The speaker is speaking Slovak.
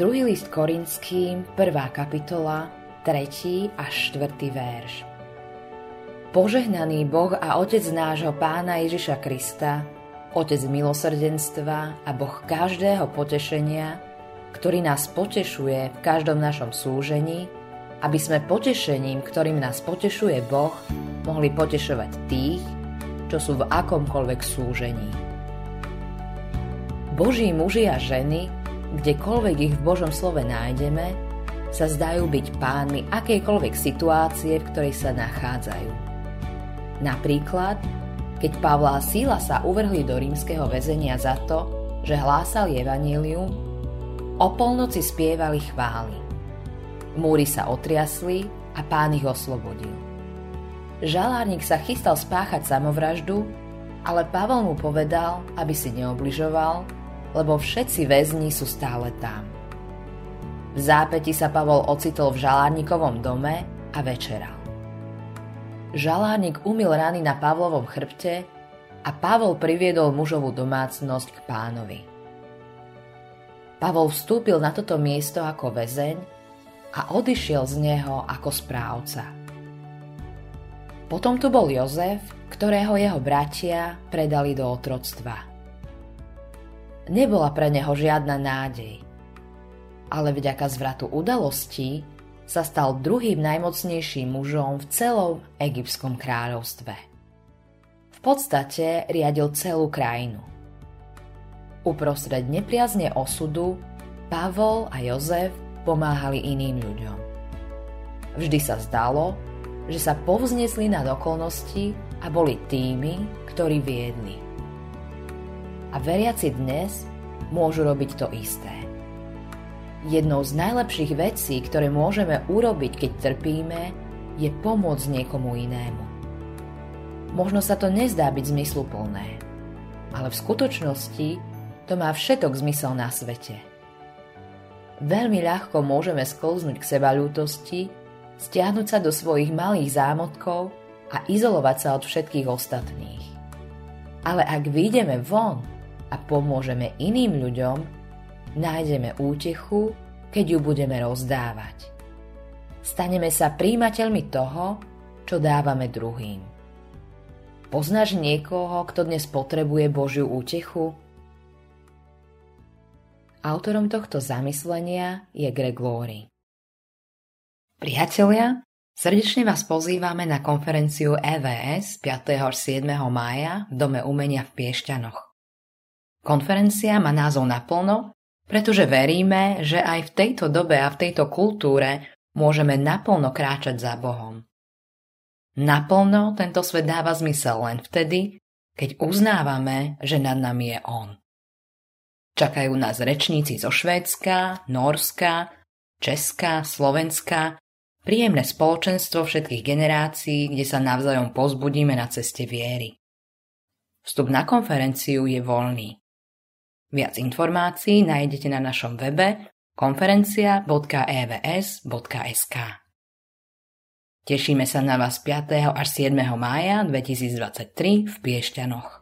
Druhý list Korinským, prvá kapitola, 3. až 4. verš. Požehnaný Boh a Otec nášho Pána Ježiša Krista, Otec milosrdenstva a Boh každého potešenia, ktorý nás potešuje v každom našom súžení, aby sme potešením, ktorým nás potešuje Boh, mohli potešovať tých, čo sú v akomkoľvek súžení. Boží muži a ženy, kdekoľvek ich v Božom slove nájdeme, sa zdajú byť pánmi akejkoľvek situácie, v ktorej sa nachádzajú. Napríklad, keď Pavla a Síla sa uvrhli do rímskeho väzenia za to, že hlásali evanílium, o polnoci spievali chvály. Múry sa otriasli a pán ich oslobodil. Žalárnik sa chystal spáchať samovraždu, ale Pavel mu povedal, aby si neobližoval, lebo všetci väzni sú stále tam. V zápäti sa Pavol ocitol v žalárnikovom dome a večeral. Žalárnik umil rany na Pavlovom chrbte a Pavol priviedol mužovú domácnosť k pánovi. Pavol vstúpil na toto miesto ako väzeň a odišiel z neho ako správca. Potom tu bol Jozef, ktorého jeho bratia predali do otroctva. Nebola pre neho žiadna nádej. Ale vďaka zvratu udalostí sa stal druhým najmocnejším mužom v celom egyptskom kráľovstve. V podstate riadil celú krajinu. Uprostred nepriazne osudu Pavol a Jozef pomáhali iným ľuďom. Vždy sa zdalo, že sa povznesli nad okolnosti a boli tými, ktorí viedli a veriaci dnes môžu robiť to isté. Jednou z najlepších vecí, ktoré môžeme urobiť, keď trpíme, je pomôcť niekomu inému. Možno sa to nezdá byť zmysluplné, ale v skutočnosti to má všetok zmysel na svete. Veľmi ľahko môžeme sklznúť k seba ľútosti, stiahnuť sa do svojich malých zámotkov a izolovať sa od všetkých ostatných. Ale ak vyjdeme von a pomôžeme iným ľuďom, nájdeme útechu, keď ju budeme rozdávať. Staneme sa príjimateľmi toho, čo dávame druhým. Poznáš niekoho, kto dnes potrebuje Božiu útechu? Autorom tohto zamyslenia je Greg Laurie. Priatelia, srdečne vás pozývame na konferenciu EVS 5. až 7. mája v Dome umenia v Piešťanoch. Konferencia má názov naplno, pretože veríme, že aj v tejto dobe a v tejto kultúre môžeme naplno kráčať za Bohom. Naplno tento svet dáva zmysel len vtedy, keď uznávame, že nad nami je On. Čakajú nás rečníci zo Švédska, Norska, Česka, Slovenska, príjemné spoločenstvo všetkých generácií, kde sa navzájom pozbudíme na ceste viery. Vstup na konferenciu je voľný. Viac informácií nájdete na našom webe konferencia.evs.sk. Tešíme sa na vás 5. až 7. mája 2023 v Piešťanoch.